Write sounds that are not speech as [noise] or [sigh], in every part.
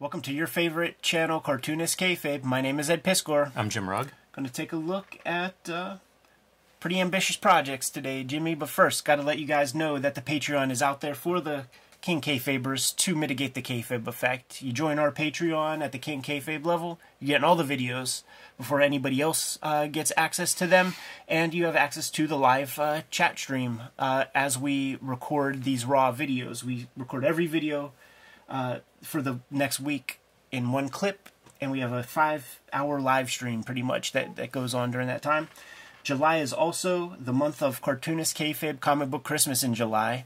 Welcome to your favorite channel, Cartoonist Kayfabe. My name is Ed Piskor. I'm Jim Rugg. Going to take a look at uh, pretty ambitious projects today, Jimmy. But first, got to let you guys know that the Patreon is out there for the King Kayfabers to mitigate the Kayfabe effect. You join our Patreon at the King Kayfabe level, you're getting all the videos before anybody else uh, gets access to them, and you have access to the live uh, chat stream uh, as we record these raw videos. We record every video uh, for the next week in one clip, and we have a five-hour live stream pretty much that, that goes on during that time. July is also the month of Cartoonist Kayfabe Comic Book Christmas in July,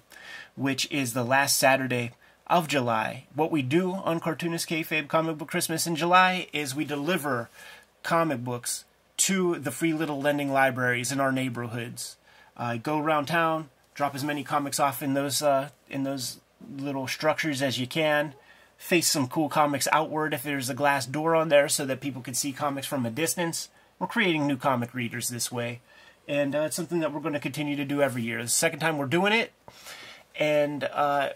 which is the last Saturday of July. What we do on Cartoonist Kayfabe Comic Book Christmas in July is we deliver comic books to the free little lending libraries in our neighborhoods. Uh, go around town, drop as many comics off in those uh, in those little structures as you can. Face some cool comics outward if there's a glass door on there so that people can see comics from a distance. We're creating new comic readers this way. And uh, it's something that we're going to continue to do every year. The second time we're doing it. And uh,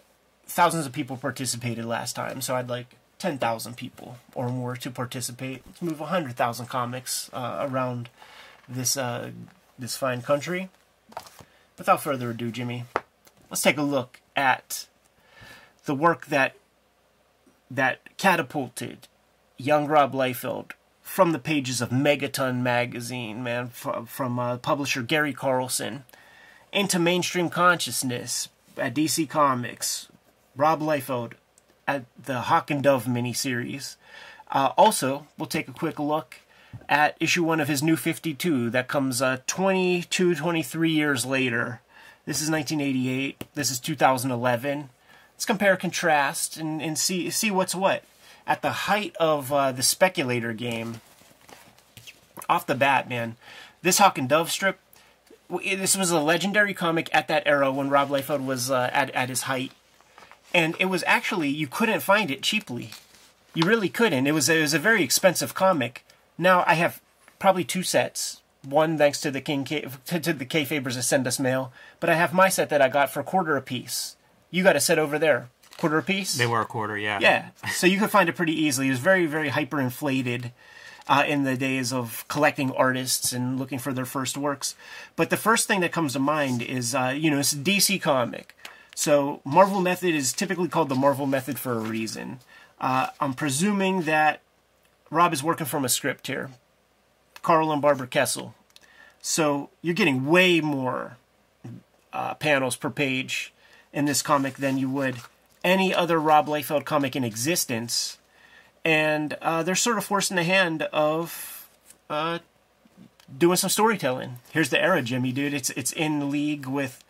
thousands of people participated last time. So I'd like 10,000 people or more to participate. Let's move 100,000 comics uh, around this, uh, this fine country. Without further ado, Jimmy, let's take a look at the work that that catapulted young Rob Liefeld from the pages of Megaton magazine, man, from, from uh, publisher Gary Carlson, into mainstream consciousness at DC Comics. Rob Liefeld at the Hawk and Dove miniseries. Uh, also, we'll take a quick look at issue one of his new 52 that comes uh, 22, 23 years later. This is 1988. This is 2011 let's compare contrast and, and see see what's what. At the height of uh, the speculator game, off the bat, man, this Hawk and Dove strip. This was a legendary comic at that era when Rob Liefeld was uh, at at his height, and it was actually you couldn't find it cheaply. You really couldn't. It was it was a very expensive comic. Now I have probably two sets. One thanks to the King K, to, to the Kayfabers that send us mail, but I have my set that I got for a quarter a piece you got a set over there, quarter a piece. They were a quarter, yeah. Yeah, so you could find it pretty easily. It was very, very hyperinflated uh, in the days of collecting artists and looking for their first works. But the first thing that comes to mind is, uh, you know, it's a DC comic. So Marvel Method is typically called the Marvel Method for a reason. Uh, I'm presuming that Rob is working from a script here. Karl and Barbara Kesel. So you're getting way more uh, panels per page in this comic than you would any other Rob Liefeld comic in existence. And uh, they're sort of forcing the hand of uh, doing some storytelling. Here's the era, Jimmy, dude. It's it's in league with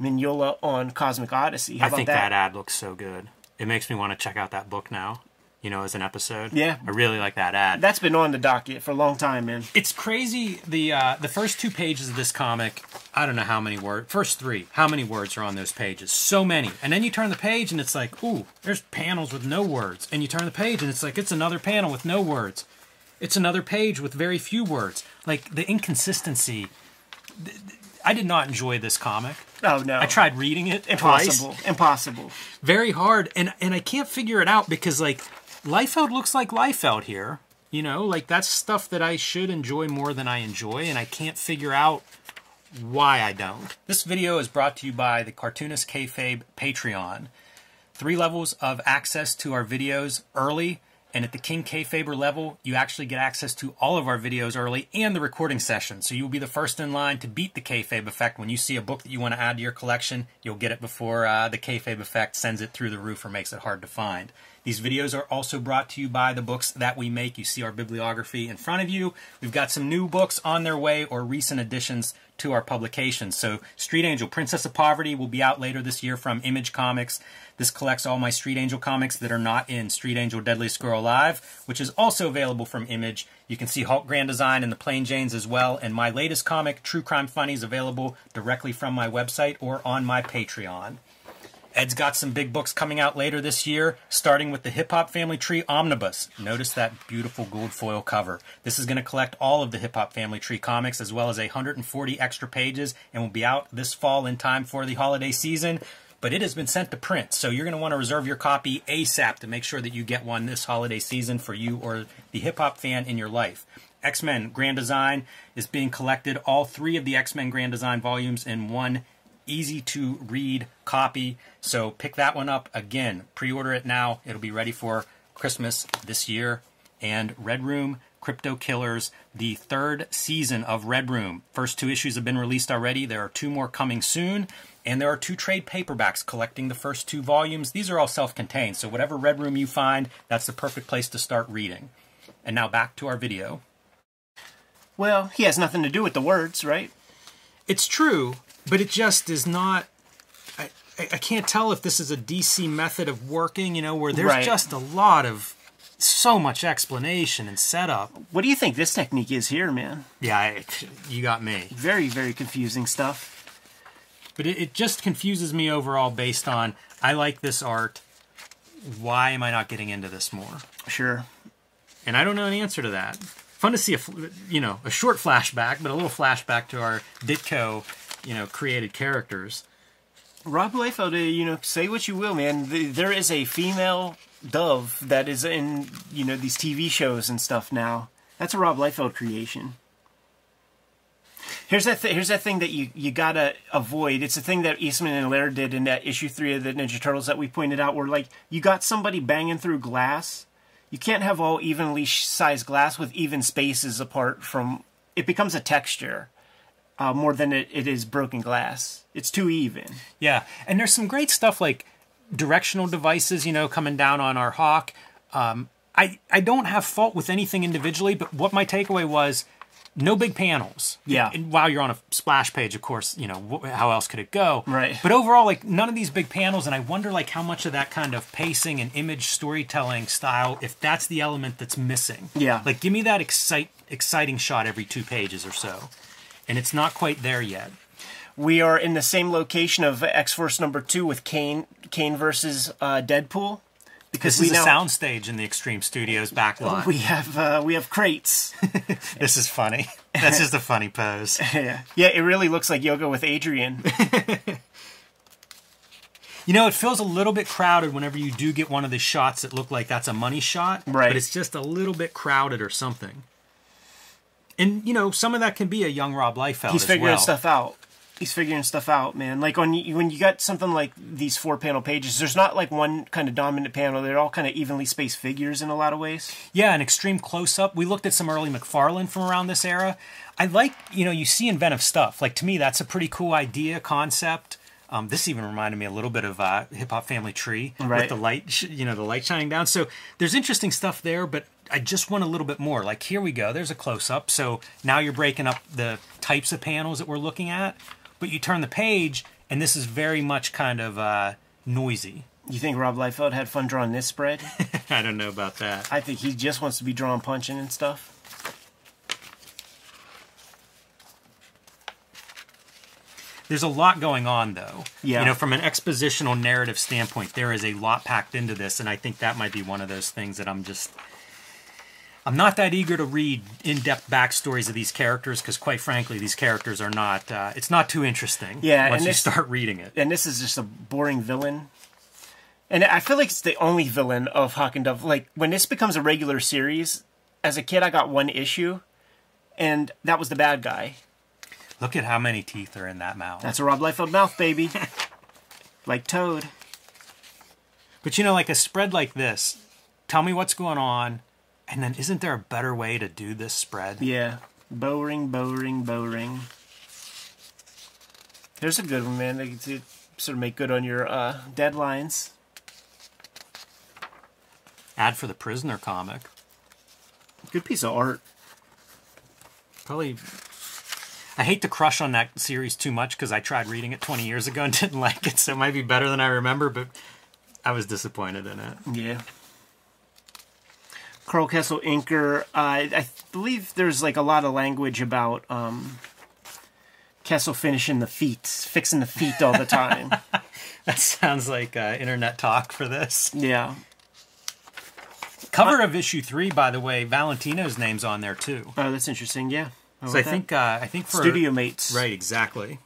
Mignola on Cosmic Odyssey. How I think that? that ad looks so good. It makes me want to check out that book now you know, as an episode. Yeah, I really like that ad. That's been on the docket for a long time, man. It's crazy. The uh, the first two pages of this comic, I don't know how many words. First three, how many words are on those pages? So many. And then you turn the page and it's like, ooh, there's panels with no words. And you turn the page and it's like it's another panel with no words. It's another page with very few words. Like the inconsistency. I did not enjoy this comic. Oh no! I tried reading it. Impossible. Twice. Impossible. Very hard, and and I can't figure it out because like Liefeld looks like Liefeld here. You know, like that's stuff that I should enjoy more than I enjoy, and I can't figure out why I don't. This video is brought to you by the Cartoonist Kayfabe Patreon. Three levels of access to our videos early, and at the King Kayfaber level, you actually get access to all of our videos early and the recording session. So you'll be the first in line to beat the Kayfabe effect. When you see a book that you want to add to your collection, you'll get it before uh, the Kayfabe effect sends it through the roof or makes it hard to find. These videos are also brought to you by the books that we make. You see our bibliography in front of you. We've got some new books on their way or recent additions to our publications. So Street Angel, Princess of Poverty will be out later this year from Image Comics. This collects all my Street Angel comics that are not in Street Angel Deadliest Girl Alive, which is also available from Image. You can see Hulk Grand Design and the Plain Janes as well. And my latest comic, True Crime Funny, is available directly from my website or on my Patreon. Ed's got some big books coming out later this year, starting with the Hip Hop Family Tree Omnibus. Notice that beautiful gold foil cover. This is going to collect all of the Hip Hop Family Tree comics as well as 140 extra pages and will be out this fall in time for the holiday season. but it has been sent to print. So you're going to want to reserve your copy ASAP to make sure that you get one this holiday season for you or the hip hop fan in your life. X Men Grand Design is being collected, all three of the X Men Grand Design volumes in one easy to read copy. So pick that one up again. Pre order it now. It'll be ready for Christmas this year. And Red Room Crypto Killers, the third season of Red Room. First two issues have been released already. There are two more coming soon. And there are two trade paperbacks collecting the first two volumes. These are all self contained, so whatever Red Room you find, that's the perfect place to start reading. And now back to our video. Well, he has nothing to do with the words, right? It's true, but it just is not. I, I can't tell if this is a DC method of working, you know, where there's Right. just a lot of so much explanation and setup. What do you think this technique is here, man? Yeah, I, you got me. Very, very confusing stuff. But it, it just confuses me overall based on I like this art. Why am I not getting into this more? Sure. And I don't know an answer to that. Fun to see a you know a short flashback, but a little flashback to our Ditko, you know, created characters. Rob Liefeld, uh, you know, say what you will, man. There is a female dove that is in, you know, these TV shows and stuff now. That's a Rob Liefeld creation. Here's that. Th- here's that thing that you you gotta avoid. It's a thing that Eastman and Laird did in that issue three of the Ninja Turtles that we pointed out, where like you got somebody banging through glass. You can't have all evenly sized glass with even spaces apart from. It becomes a texture uh, more than it, it is broken glass. It's too even. Yeah, and there's some great stuff like directional devices, you know, coming down on our hawk. Um, I I don't have fault with anything individually, but what my takeaway was, no big panels. Yeah. And while you're on a splash page, of course, you know wh- how else could it go? Right. But overall, like none of these big panels, and I wonder like how much of that kind of pacing and image storytelling style, if that's the element that's missing. Yeah. Like give me that excite exciting shot every two pages or so, and it's not quite there yet. We are in the same location of X Force number two with Kane Kane versus uh, Deadpool. Because This is we a soundstage in the Extreme Studios back lot. we have uh, we have crates. [laughs] This is funny. That's just a funny pose. yeah, [laughs] yeah, it really looks like yoga with Adrian. [laughs] You know, it feels a little bit crowded whenever you do get one of the shots that look like that's a money shot. Right. But it's just a little bit crowded or something. And, you know, some of that can be a young Rob Liefeld He's figuring well. stuff out. He's figuring stuff out, man. Like when you, when you got something like these four panel pages, there's not like one kind of dominant panel. They're all kind of evenly spaced figures in a lot of ways. Yeah, an extreme close up. We looked at some early McFarlane from around this era. I like, you know, you see inventive stuff. Like to me, that's a pretty cool idea, concept. Um, this even reminded me a little bit of uh, Hip Hop Family Tree with the light, sh- you know, the light shining down. So there's interesting stuff there, but I just want a little bit more. Like here we go. There's a close up. So now you're breaking up the types of panels that we're looking at, but you turn the page, and this is very much kind of uh, noisy. You think Rob Liefeld had fun drawing this spread? [laughs] I don't know about that. I think he just wants to be drawing punching and stuff. There's a lot going on, though. Yeah. You know, from an expositional narrative standpoint, there is a lot packed into this, and I think that might be one of those things that I'm just. I'm not that eager to read in-depth backstories of these characters because, quite frankly, these characters are not. Uh, it's not too interesting. Yeah, once you start reading it. and this is just a boring villain. And I feel like it's the only villain of Hawk and Dove. Like when this becomes a regular series, as a kid I got one issue, and that was the bad guy. Look at how many teeth are in that mouth. That's a Rob Liefeld mouth, baby. [laughs] like Toad. But you know, like a spread like this, tell me what's going on, and then isn't there a better way to do this spread? Yeah. Bow ring, bow ring, bow ring. There's a good one, man. They to sort of make good on your uh, deadlines. Ad for the Prisoner comic. Good piece of art. Probably. I hate to crush on that series too much because I tried reading it 20 years ago and [laughs] didn't like it, so it might be better than I remember, but I was disappointed in it. Yeah. Karl Kesel Inker. Uh, I believe there's like a lot of language about um, Kesel finishing the feet, fixing the feet all the time. [laughs] That sounds like uh, internet talk for this. yeah. Cover of issue three, by the way, Valentino's name's on there too. Oh, that's interesting. Yeah. So I think uh, I think for studio mates. right exactly.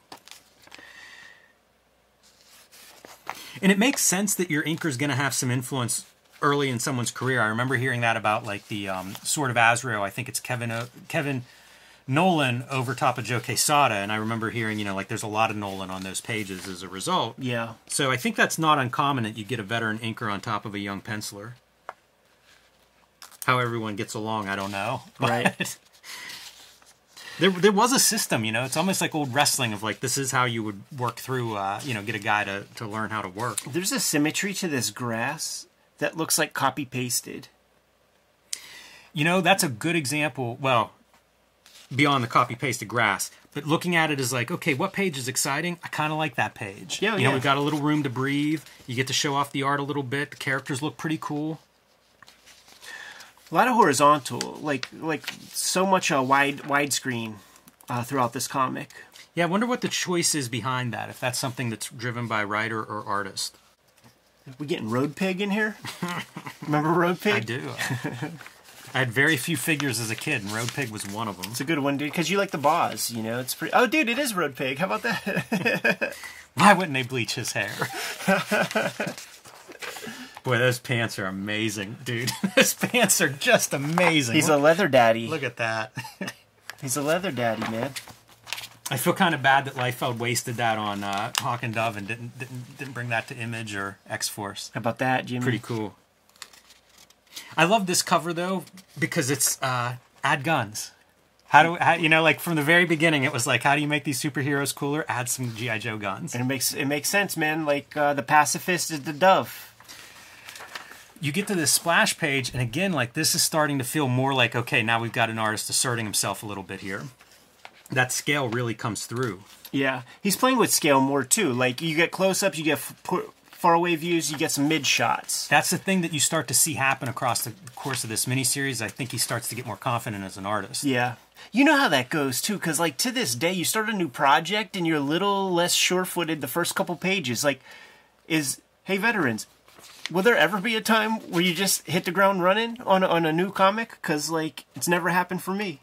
And it makes sense that your inker's going to have some influence early in someone's career. I remember hearing that about like the um, Sword of Azrael. I think it's Kevin o- Kevin Nowlan over top of Joe Quesada, and I remember hearing you know like there's a lot of Nowlan on those pages as a result. Yeah. So I think that's not uncommon that you get a veteran inker on top of a young penciler. How everyone gets along, I don't know. Right. [laughs] There, there was a system, you know. It's almost like old wrestling of like this is how you would work through, uh, you know, get a guy to, to learn how to work. There's a symmetry to this grass that looks like copy pasted. You know, that's a good example. Well, beyond the copy pasted grass, but looking at it is like, okay, what page is exciting? I kind of like that page. Yeah, you know, yeah. we've got a little room to breathe. You get to show off the art a little bit. The characters look pretty cool. A lot of horizontal, like like so much uh, wide widescreen uh, throughout this comic. Yeah, I wonder what the choice is behind that. If that's something that's driven by writer or artist. We getting Road Pig in here? [laughs] Remember Road Pig? I do. I had very few figures as a kid, and Road Pig was one of them. It's a good one, dude. Because you like the boss, you know. It's pretty. Oh, dude, it is Road Pig. How about that? [laughs] Why wouldn't they bleach his hair? [laughs] Boy, those pants are amazing, dude. [laughs] those pants are just amazing. He's a leather daddy. Look at that. [laughs] He's a leather daddy, man. I feel kind of bad that Liefeld wasted that on uh, Hawk and Dove and didn't, didn't didn't bring that to Image or X Force. How about that, Jimmy? Pretty cool. I love this cover though because it's uh, add guns. How do how, you know? Like from the very beginning, it was like, how do you make these superheroes cooler? Add some GI Joe guns. And it makes it makes sense, man. Like uh, the pacifist is the dove. You get to this splash page and again like this is starting to feel more like okay now we've got an artist asserting himself a little bit here that scale really comes through Yeah, he's playing with scale more too. Like you get close ups, you get f- far away views, you get some mid shots. that's the thing that you start to see happen across the course of this miniseries i think he starts to get more confident as an artist Yeah. You know how that goes too, because like to this day, you start a new project and you're a little less sure-footed the first couple pages. Like, is hey veterans, will there ever be a time where you just hit the ground running on a, on a new comic? Because like it's never happened for me.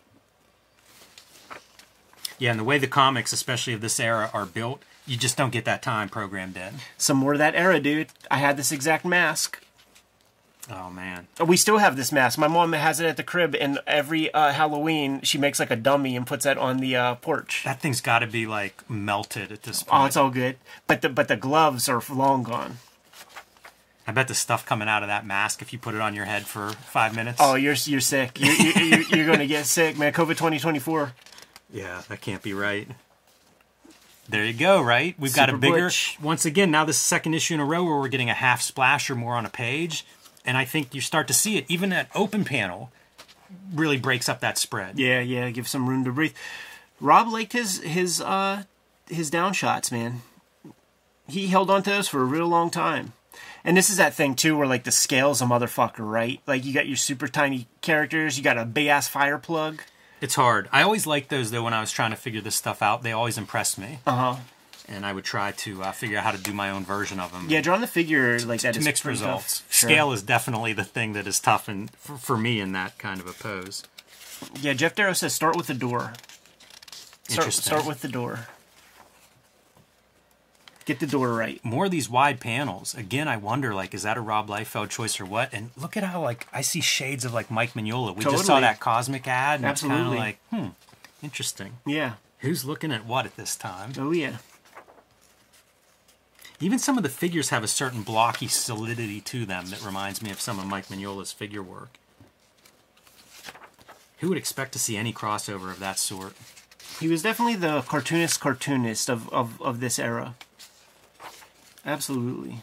yeah and the way the comics especially of this era are built you just don't get that time programmed in Some more of that era, dude. I had this exact mask. oh man We still have this mask. My mom has it at the crib, and every uh, Halloween she makes like a dummy and puts that on the uh, porch. that thing's got to be like melted at this point. Oh, it's all good. But the but the gloves are long gone. I bet the stuff coming out of that mask if you put it on your head for five minutes Oh, you're you're sick. You're you're, you're, you're going to get sick, man. COVID twenty twenty four. Yeah, that can't be right. There you go, right? We've got a bigger. Butch. Once again, now this is the second issue in a row where we're getting a half splash or more on a page. And I think you start to see it. Even that open panel really breaks up that spread. Yeah, yeah. Give some room to breathe. Rob liked his his uh his down shots, man. He held on to those for a real long time. And this is that thing too, where like the scale's a motherfucker, right? Like you got your super tiny characters, you got a big ass fire plug. It's hard. I always liked those, though, when I was trying to figure this stuff out. They always impressed me. Uh huh. And I would try to uh, figure out how to do my own version of them. Yeah, drawing the figure like that to is mixed results. Sure. Scale is definitely the thing that is tough and for, for me in that kind of a pose. Yeah, Geof Darrow says start with the door. Start, Interesting. start with the door. Get the door right. more of these wide panels. Again, I wonder, like, is that a Rob Liefeld choice or what? And look at how, like, I see shades of like Mike Mignola. We just saw that cosmic ad, and it's Absolutely. kind of like, hmm, interesting. Yeah. Who's looking at what at this time? Oh yeah. Even some of the figures have a certain blocky solidity to them that reminds me of some of Mike Mignola's figure work. Who would expect to see any crossover of that sort? He was definitely the cartoonist cartoonist of, of, of this era. Absolutely.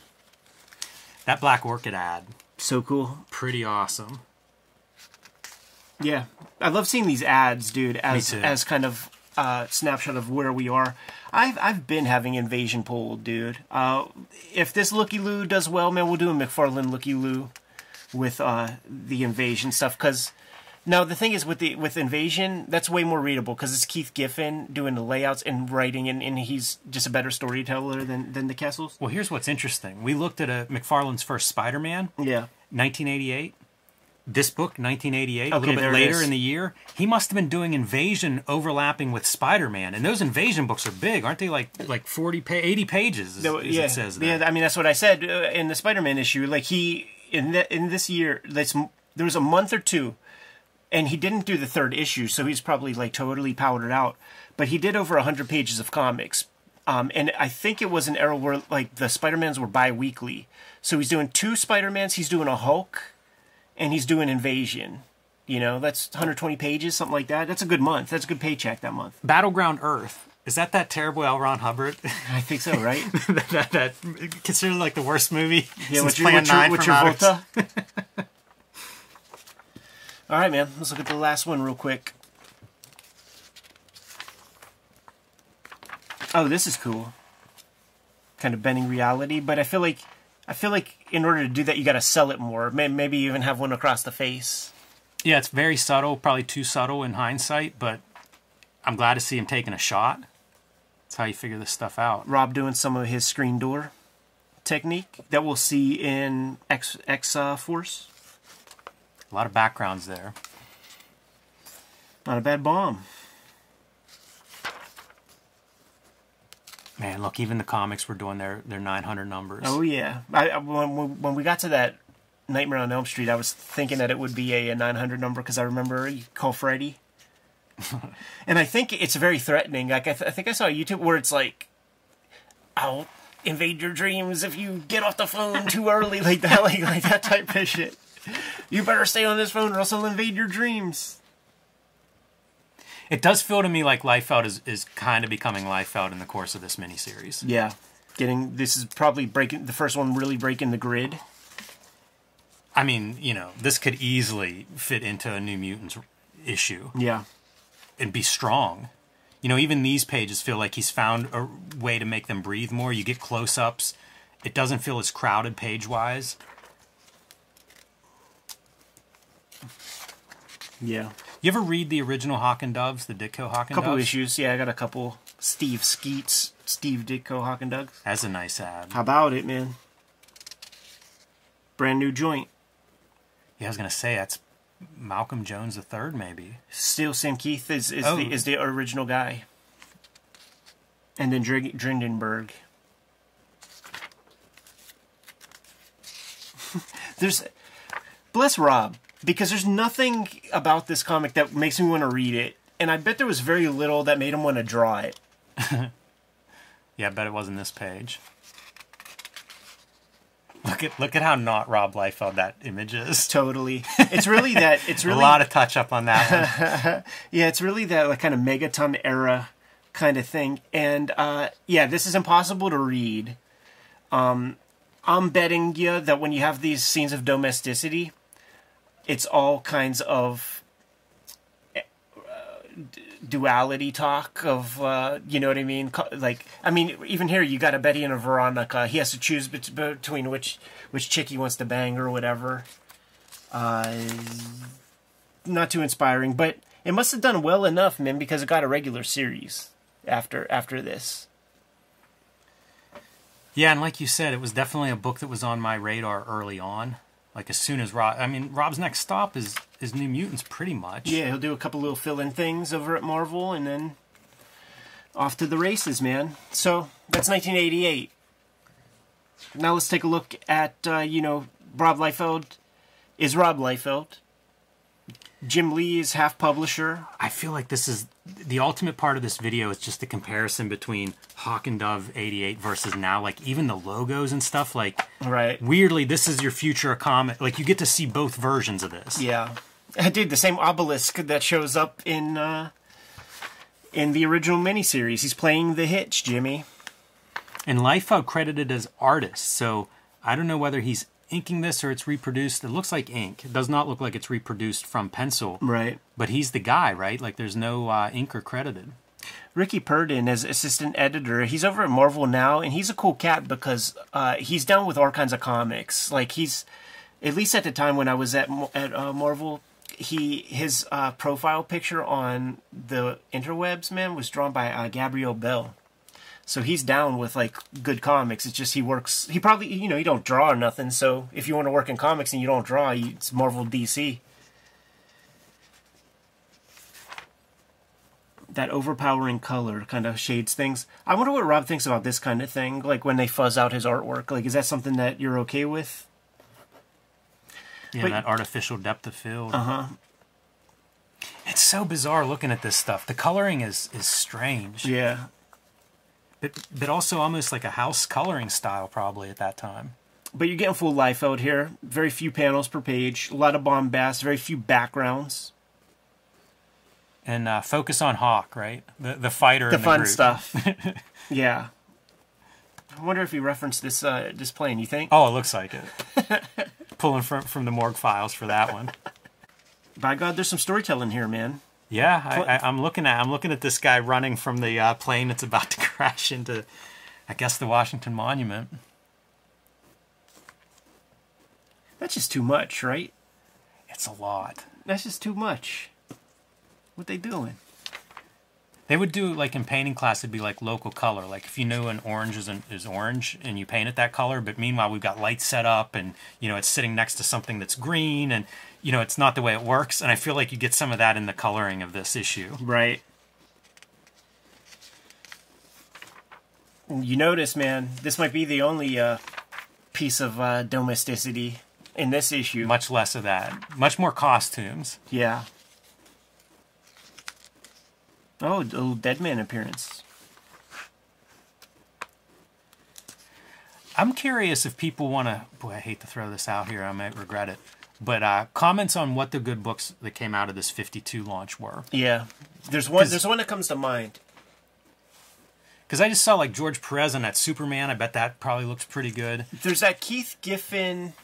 That Black Orchid ad, So cool. pretty awesome. Yeah. I love seeing these ads, dude, as as kind of uh snapshot of where we are. I've I've been having invasion pull, dude. Uh if this Looky Loo does well, man, we'll do a McFarlane Looky Loo with uh the invasion stuff cuz now the thing is with the with invasion that's way more readable because it's Keith Giffen doing the layouts and writing and, and he's just a better storyteller than than the Kesels. Well, here's what's interesting. We looked at a McFarlane's first Spider-Man, Yeah. 1988 this book, 1988, a little bit later in the year, he must have been doing Invasion overlapping with Spider-Man, and those Invasion books are big, aren't they? Like like 40, pa- 80 pages, as, No, yeah, it says there. yeah. I mean, that's what I said uh, in the Spider-Man issue. Like he in the, in this year, that's there was a month or two, and he didn't do the third issue, so he's probably like totally powdered out. But he did over hundred pages of comics, um, and I think it was an era where like the Spider-Mans were bi-weekly. So he's doing two Spider-Mans. He's doing a Hulk, and he's doing Invasion. You know, that's 120 pages, something like that. That's a good month. That's a good paycheck that month. Battleground Earth. Is that that terrible L. Ron Hubbard? I think so, right? [laughs] that, that, that considered like the worst movie Yeah, since your, Plan your, 9 with from your Volta. [laughs] All right, man. Let's look at the last one real quick. Oh, this is cool. Kind of bending reality, but I feel like I feel like in order to do that, you got to sell it more. Maybe even have one across the face. Yeah, it's very subtle, probably too subtle in hindsight, but I'm glad to see him taking a shot. That's how you figure this stuff out. Rob doing some of his screen door technique that we'll see in X X uh, Force. A lot of backgrounds there. Not a bad bomb. Man, look, even the comics were doing their, their 900 numbers. Oh yeah. I, when when when we got to that Nightmare on Elm Street, I was thinking that it would be a, a 900 number because I remember call Freddy, [laughs] and I think it's very threatening. Like I, th- I think I saw a YouTube where it's like, "I'll invade your dreams if you get off the phone too early," like that, [laughs] like like that type of shit. You better stay on this phone or else I'll invade your dreams. It does feel to me like Liefeld is, is kind of becoming Liefeld in the course of this miniseries. Yeah, getting this is probably breaking the first one, really breaking the grid. I mean, you know, this could easily fit into a New Mutants issue Yeah, and be strong. You know, even these pages feel like he's found a way to make them breathe more. You get close ups, it doesn't feel as crowded page wise. Yeah. You ever read the original Hawk and Doves, the Ditko Hawk and couple Doves? issues. Yeah, I got a couple. Steve Skeates, Steve Ditko, Hawk and Doug. That's a nice ad. How about it, man? Brand new joint. Yeah, I was gonna say that's Malcolm Jones the third, maybe. Still, Sam Kieth is is Oh. the is the original guy. And then Drig- Drindenberg. [laughs] there's bless Rob because there's nothing about this comic that makes me want to read it, and I bet there was very little that made him want to draw it. [laughs] Yeah, I bet it wasn't this page. Look at look at how not Rob Liefeld that image is. Totally, it's really that. [laughs] It's really a lot of touch up on that one. [laughs] Yeah, it's really that like kind of megaton era kind of thing. And uh, yeah, this is impossible to read. Um, I'm betting you that when you have these scenes of domesticity, it's all kinds of uh, duality talk of uh, you know what I mean. Like I mean, even here you got a Betty and a Veronica. He has to choose bet- between which which chick he wants to bang or whatever. Uh, not too inspiring, but it must have done well enough, man, because it got a regular series after after this. Yeah, and like you said, it was definitely a book that was on my radar early on. Like as soon as Rob, I mean, Rob's next stop is is New Mutants, pretty much. Yeah, he'll do a couple little fill-in things over at Marvel, and then off to the races, man. So that's 1988. Now let's take a look at uh, you know Rob Liefeld is Rob Liefeld. Jim Lee is half publisher. I feel like this is the ultimate part of this video is just the comparison between Hawk and Dove 88 versus now. Like even the logos and stuff. Like Right. weirdly, this is your future comic. Like you get to see both versions of this. Yeah, dude, the same obelisk that shows up in uh, in the original miniseries. He's playing the hitch, Jimmy. And Liefeld credited as artist, so I don't know whether he's inking this or it's reproduced. It looks like ink. It does not look like it's reproduced from pencil. Right. But he's the guy, right? Like there's no uh, inker credited. Rickey Purdin as assistant editor. He's over at Marvel now, and he's a cool cat because uh, he's down with all kinds of comics. Like he's, at least at the time when I was at at uh, Marvel, he his uh, profile picture on the interwebs, man, was drawn by uh, Gabrielle Bell. So he's down with like good comics. It's just he works. He probably you know you don't draw or nothing. So if you want to work in comics and you don't draw, you, it's Marvel DC. That overpowering color kind of shades things. I wonder what Rob thinks about this kind of thing. Like when they fuzz out his artwork. Like is that something that you're okay with? Yeah, but, that artificial depth of field. Uh huh. It's so bizarre looking at this stuff. The coloring is is strange. Yeah but but also almost like a house coloring style probably at that time. But you're getting full Liefeld here. Very few panels per page. A lot of bombast. Very few backgrounds. And uh, focus on Hawk, right? The the fighter. The fun group. stuff. [laughs] yeah. I wonder if he referenced this uh, this plane. You think? Oh, it looks like it. [laughs] Pulling from from the morgue files for that one. By God, there's some storytelling here, man. Yeah, I, I, I'm looking at I'm looking at this guy running from the uh, plane that's about to [laughs] crash into, I guess, the Washington Monument. That's just too much, right? It's a lot. That's just too much. What they doing? They would do like in painting class, it'd be like local color. Like if you knew an orange is an, is orange and you paint it that color, but meanwhile we've got lights set up and you know it's sitting next to something that's green and you know it's not the way it works. And I feel like you get some of that in the coloring of this issue. Right. You notice, man, this might be the only uh, piece of uh, domesticity in this issue. Much less of that. Much more costumes. Yeah. Oh, a little Deadman appearance. I'm curious if people want to. Boy, I hate to throw this out here. I might regret it. But uh, comments on what the good books that came out of this 52 launch were. Yeah. There's one. There's one that comes to mind. Because I just saw like George Perez on that Superman. I bet that probably looks pretty good. There's that Keith Giffen.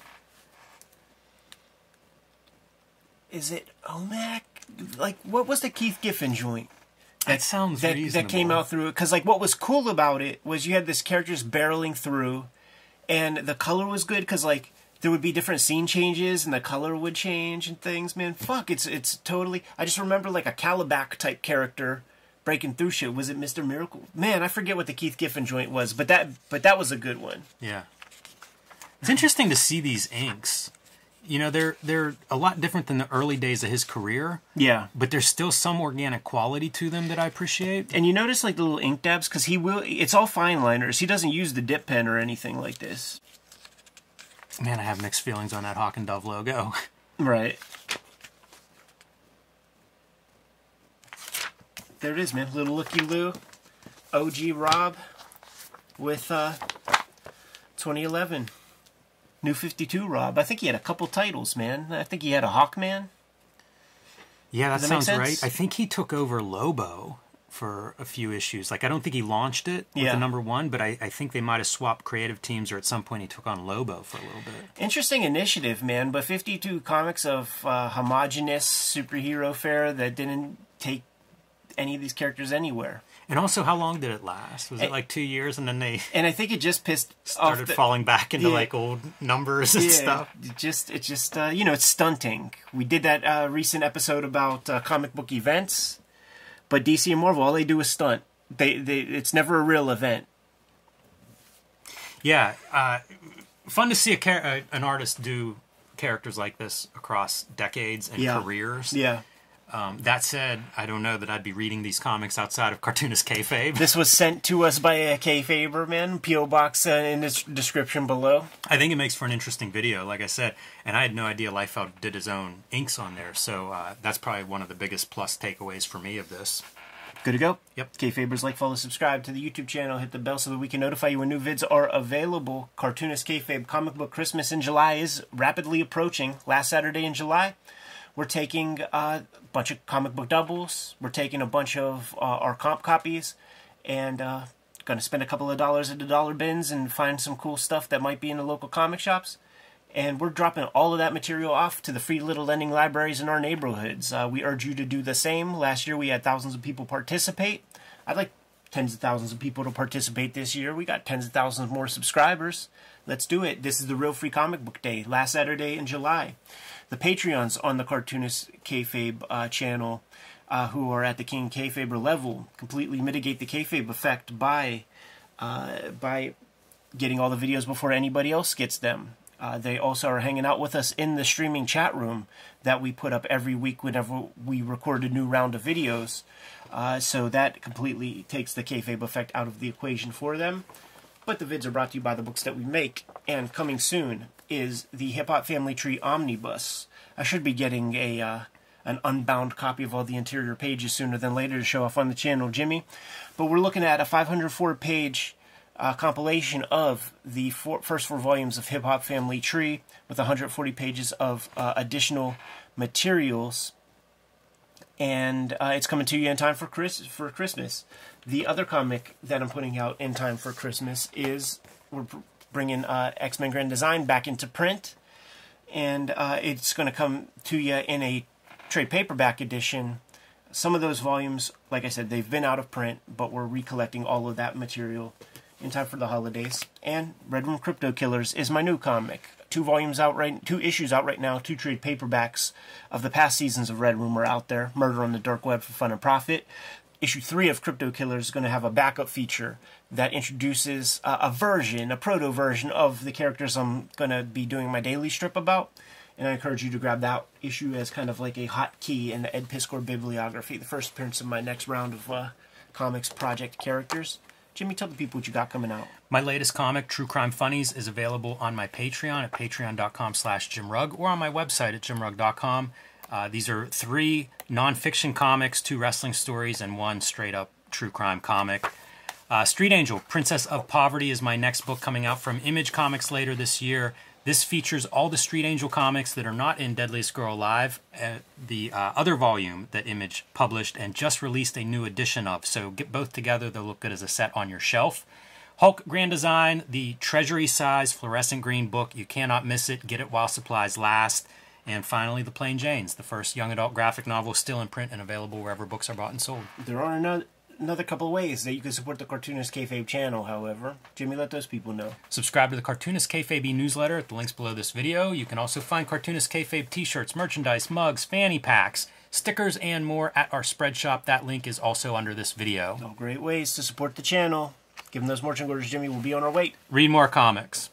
Is it OMAC? Like, what was the Keith Giffen joint? That sounds that, reasonable. that came out through it because like what was cool about it was you had this character just barreling through and the color was good because like there would be different scene changes and the color would change and things man. Fuck it's it's totally i just remember like a Kalibak type character breaking through shit. Was it mr miracle? Man i forget what the keith giffen joint was but that but that was a good one. Yeah. It's interesting to see these inks. You know, they're they're a lot different than the early days of his career, yeah. but there's still some organic quality to them that I appreciate. and you notice like the little ink dabs? Because he will it's all fine liners. He doesn't use the dip pen or anything like this Man, I have mixed feelings on that Hawk and Dove logo. [laughs] Right. There it is, man. Little looky loo. OG Rob with uh 2011. New 52 Rob. I think he had a couple titles, man. I think he had a Hawkman. Yeah, that, that sounds right. I think he took over Lobo for a few issues. Like I don't think he launched it with Yeah. the number one, but I, I think they might have swapped creative teams, or at some point he took on Lobo for a little bit. Interesting initiative, man. But 52 comics of uh, homogenous superhero fare that didn't take any of these characters anywhere. And also, how long did it last? Was it like two years, and then they And I think it just pissed [laughs] started the, falling back into Yeah. like old numbers and stuff? It just it just uh, you know it's stunting. We did that uh, recent episode about uh, comic book events, but DC and Marvel all they do is stunt. They they it's never a real event. Yeah, uh, fun to see a uh, an artist do characters like this across decades and Yeah. careers. Yeah. Um, that said, I don't know that I'd be reading these comics outside of cartoonist kayfabe. This was sent to us by a K Faberman PO box uh, in the description below. I think it makes for an interesting video, like I said, and I had no idea Liefeld did his own inks on there, so uh, that's probably one of the biggest plus takeaways for me of this. Good to go. Yep. Kayfabers like, follow, subscribe to the YouTube channel, hit the bell so that we can notify you when new vids are available. Cartoonist Kayfabe Comic Book Christmas in July is rapidly approaching. Last Saturday in July, we're taking a bunch of comic book doubles. We're taking a bunch of uh, our comp copies, and uh, going to spend a couple of dollars at the dollar bins and find some cool stuff that might be in the local comic shops and we're dropping all of that material off to the free little lending libraries in our neighborhoods. Uh, we urge you to do the same. Last year we had thousands of people participate. I'd like tens of thousands of people to participate this year. We got tens of thousands more subscribers. Let's do it. This is the Real Free Comic Book Day, last Saturday in July. The Patreons on the Cartoonist Kayfabe uh, channel, uh, who are at the King Kayfaber level, completely mitigate the kayfabe effect by uh, by getting all the videos before anybody else gets them. Uh, they also are hanging out with us in the streaming chat room that we put up every week whenever we record a new round of videos. Uh, so that completely takes the kayfabe effect out of the equation for them. But the vids are brought to you by the books that we make, and coming soon is the Hip Hop Family Tree Omnibus. I should be getting a uh, an unbound copy of all the interior pages sooner than later to show off on the channel, Jimmy. But we're looking at a 504 page uh, compilation of the first four volumes of Hip Hop Family Tree with 140 pages of uh, additional materials. And uh, it's coming to you in time for Chris for Christmas. The other comic that I'm putting out in time for Christmas is we're bringing uh, X Men Grand Design back into print, and uh, it's going to come to you in a trade paperback edition. Some of those volumes, like I said, they've been out of print, but we're recollecting all of that material in time for the holidays. And Red Room Crypto Killers is my new comic. Two volumes out right, two issues out right now, two trade paperbacks of the past seasons of Red Room are out there. Murder on the Dark Web for Fun and Profit. Issue three of Crypto Killers is going to have a backup feature that introduces uh, a version, a proto version of the characters I'm going to be doing my daily strip about. And I encourage you to grab that issue as kind of like a hot key in the Ed Piskor bibliography, the first appearance of my next round of uh, comics project characters. Jimmy, tell the people what you got coming out. My latest comic, True Crime Funnies, is available on my Patreon at patreon.com slash jimrugg or on my website at jimrugg.com. Uh, these are three nonfiction comics, two wrestling stories, and one straight-up true crime comic. Uh, Street Angel, Princess of Poverty is my next book coming out from Image Comics later this year. This features all the Street Angel comics that are not in Deadliest Girl Alive, uh, the uh, other volume that Image published and just released a new edition of. So get both together, they'll look good as a set on your shelf. Hulk Grand Design, the treasury size fluorescent green book. You cannot miss it. Get it while supplies last. And finally, The Plain Janes, the first young adult graphic novel still in print and available wherever books are bought and sold. There are another, another couple of ways that you can support the Cartoonist Kayfabe channel, however. Jimmy, let those people know. Subscribe to the Cartoonist Kayfabe newsletter at the links below this video. You can also find Cartoonist Kayfabe t-shirts, merchandise, mugs, fanny packs, stickers, and more at our spread shop. That link is also under this video. All great ways to support the channel. Given those marching orders, Jimmy, we'll be on our way. Read more comics.